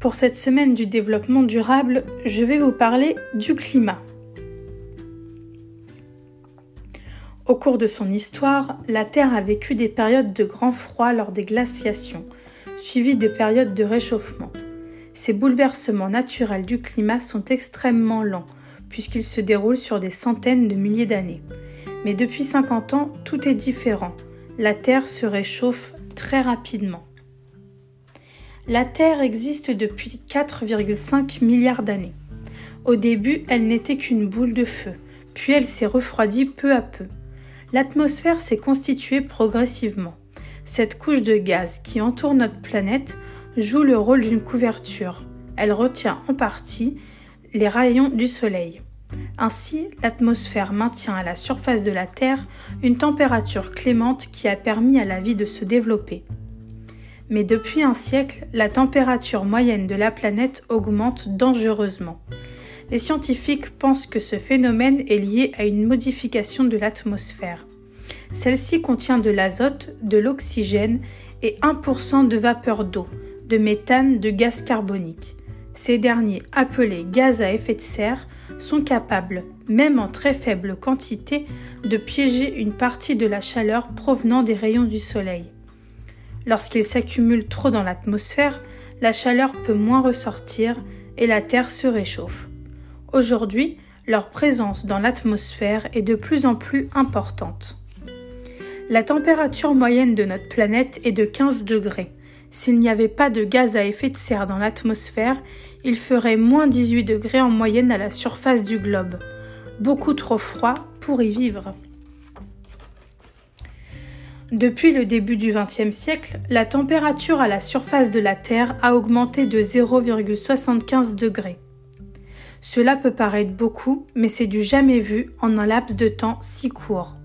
Pour cette semaine du développement durable, je vais vous parler du climat. Au cours de son histoire, la Terre a vécu des périodes de grand froid lors des glaciations, suivies de périodes de réchauffement. Ces bouleversements naturels du climat sont extrêmement lents, puisqu'ils se déroulent sur des centaines de milliers d'années. Mais depuis 50 ans, tout est différent. La Terre se réchauffe très rapidement. La Terre existe depuis 4,5 milliards d'années. Au début, elle n'était qu'une boule de feu, puis elle s'est refroidie peu à peu. L'atmosphère s'est constituée progressivement. Cette couche de gaz qui entoure notre planète joue le rôle d'une couverture. Elle retient en partie les rayons du Soleil. Ainsi, l'atmosphère maintient à la surface de la Terre une température clémente qui a permis à la vie de se développer mais depuis un siècle, la température moyenne de la planète augmente dangereusement. Les scientifiques pensent que ce phénomène est lié à une modification de l'atmosphère. Celle-ci contient de l'azote, de l'oxygène et 1% de vapeur d'eau, de méthane, de gaz carbonique. Ces derniers, appelés gaz à effet de serre, sont capables, même en très faible quantité, de piéger une partie de la chaleur provenant des rayons du Soleil. Lorsqu'ils s'accumulent trop dans l'atmosphère, la chaleur peut moins ressortir et la Terre se réchauffe. Aujourd'hui, leur présence dans l'atmosphère est de plus en plus importante. La température moyenne de notre planète est de 15 degrés. S'il n'y avait pas de gaz à effet de serre dans l'atmosphère, il ferait moins 18 degrés en moyenne à la surface du globe. Beaucoup trop froid pour y vivre. Depuis le début du XXe siècle, la température à la surface de la Terre a augmenté de 0,75 degrés. Cela peut paraître beaucoup, mais c'est du jamais vu en un laps de temps si court.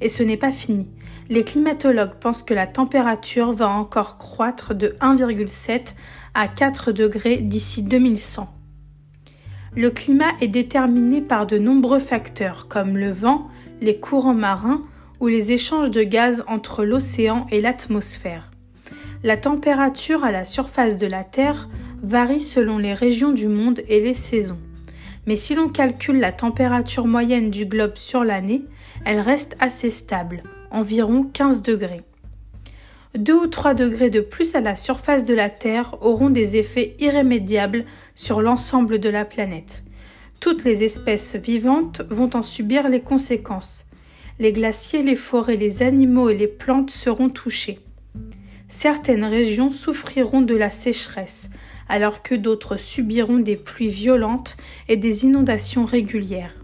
Et ce n'est pas fini. Les climatologues pensent que la température va encore croître de 1,7 à 4 degrés d'ici 2100. Le climat est déterminé par de nombreux facteurs comme le vent, les courants marins, ou les échanges de gaz entre l'océan et l'atmosphère. La température à la surface de la Terre varie selon les régions du monde et les saisons. Mais si l'on calcule la température moyenne du globe sur l'année, elle reste assez stable, environ 15 degrés. 2 ou 3 degrés de plus à la surface de la Terre auront des effets irrémédiables sur l'ensemble de la planète. Toutes les espèces vivantes vont en subir les conséquences les glaciers, les forêts, les animaux et les plantes seront touchés. Certaines régions souffriront de la sécheresse, alors que d'autres subiront des pluies violentes et des inondations régulières.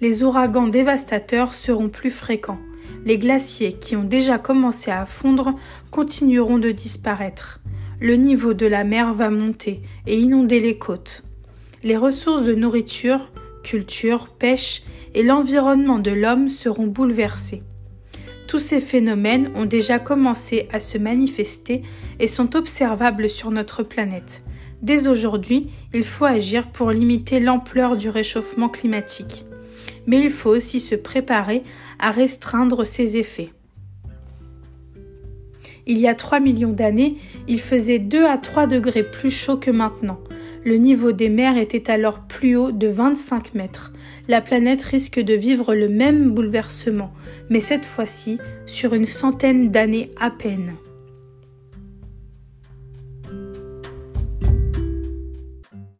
Les ouragans dévastateurs seront plus fréquents. Les glaciers qui ont déjà commencé à fondre continueront de disparaître. Le niveau de la mer va monter et inonder les côtes. Les ressources de nourriture, culture, pêche et l'environnement de l'homme seront bouleversés. Tous ces phénomènes ont déjà commencé à se manifester et sont observables sur notre planète. Dès aujourd'hui, il faut agir pour limiter l'ampleur du réchauffement climatique. Mais il faut aussi se préparer à restreindre ses effets. Il y a 3 millions d'années, il faisait 2 à 3 degrés plus chaud que maintenant. Le niveau des mers était alors plus haut de 25 mètres. La planète risque de vivre le même bouleversement, mais cette fois-ci sur une centaine d'années à peine.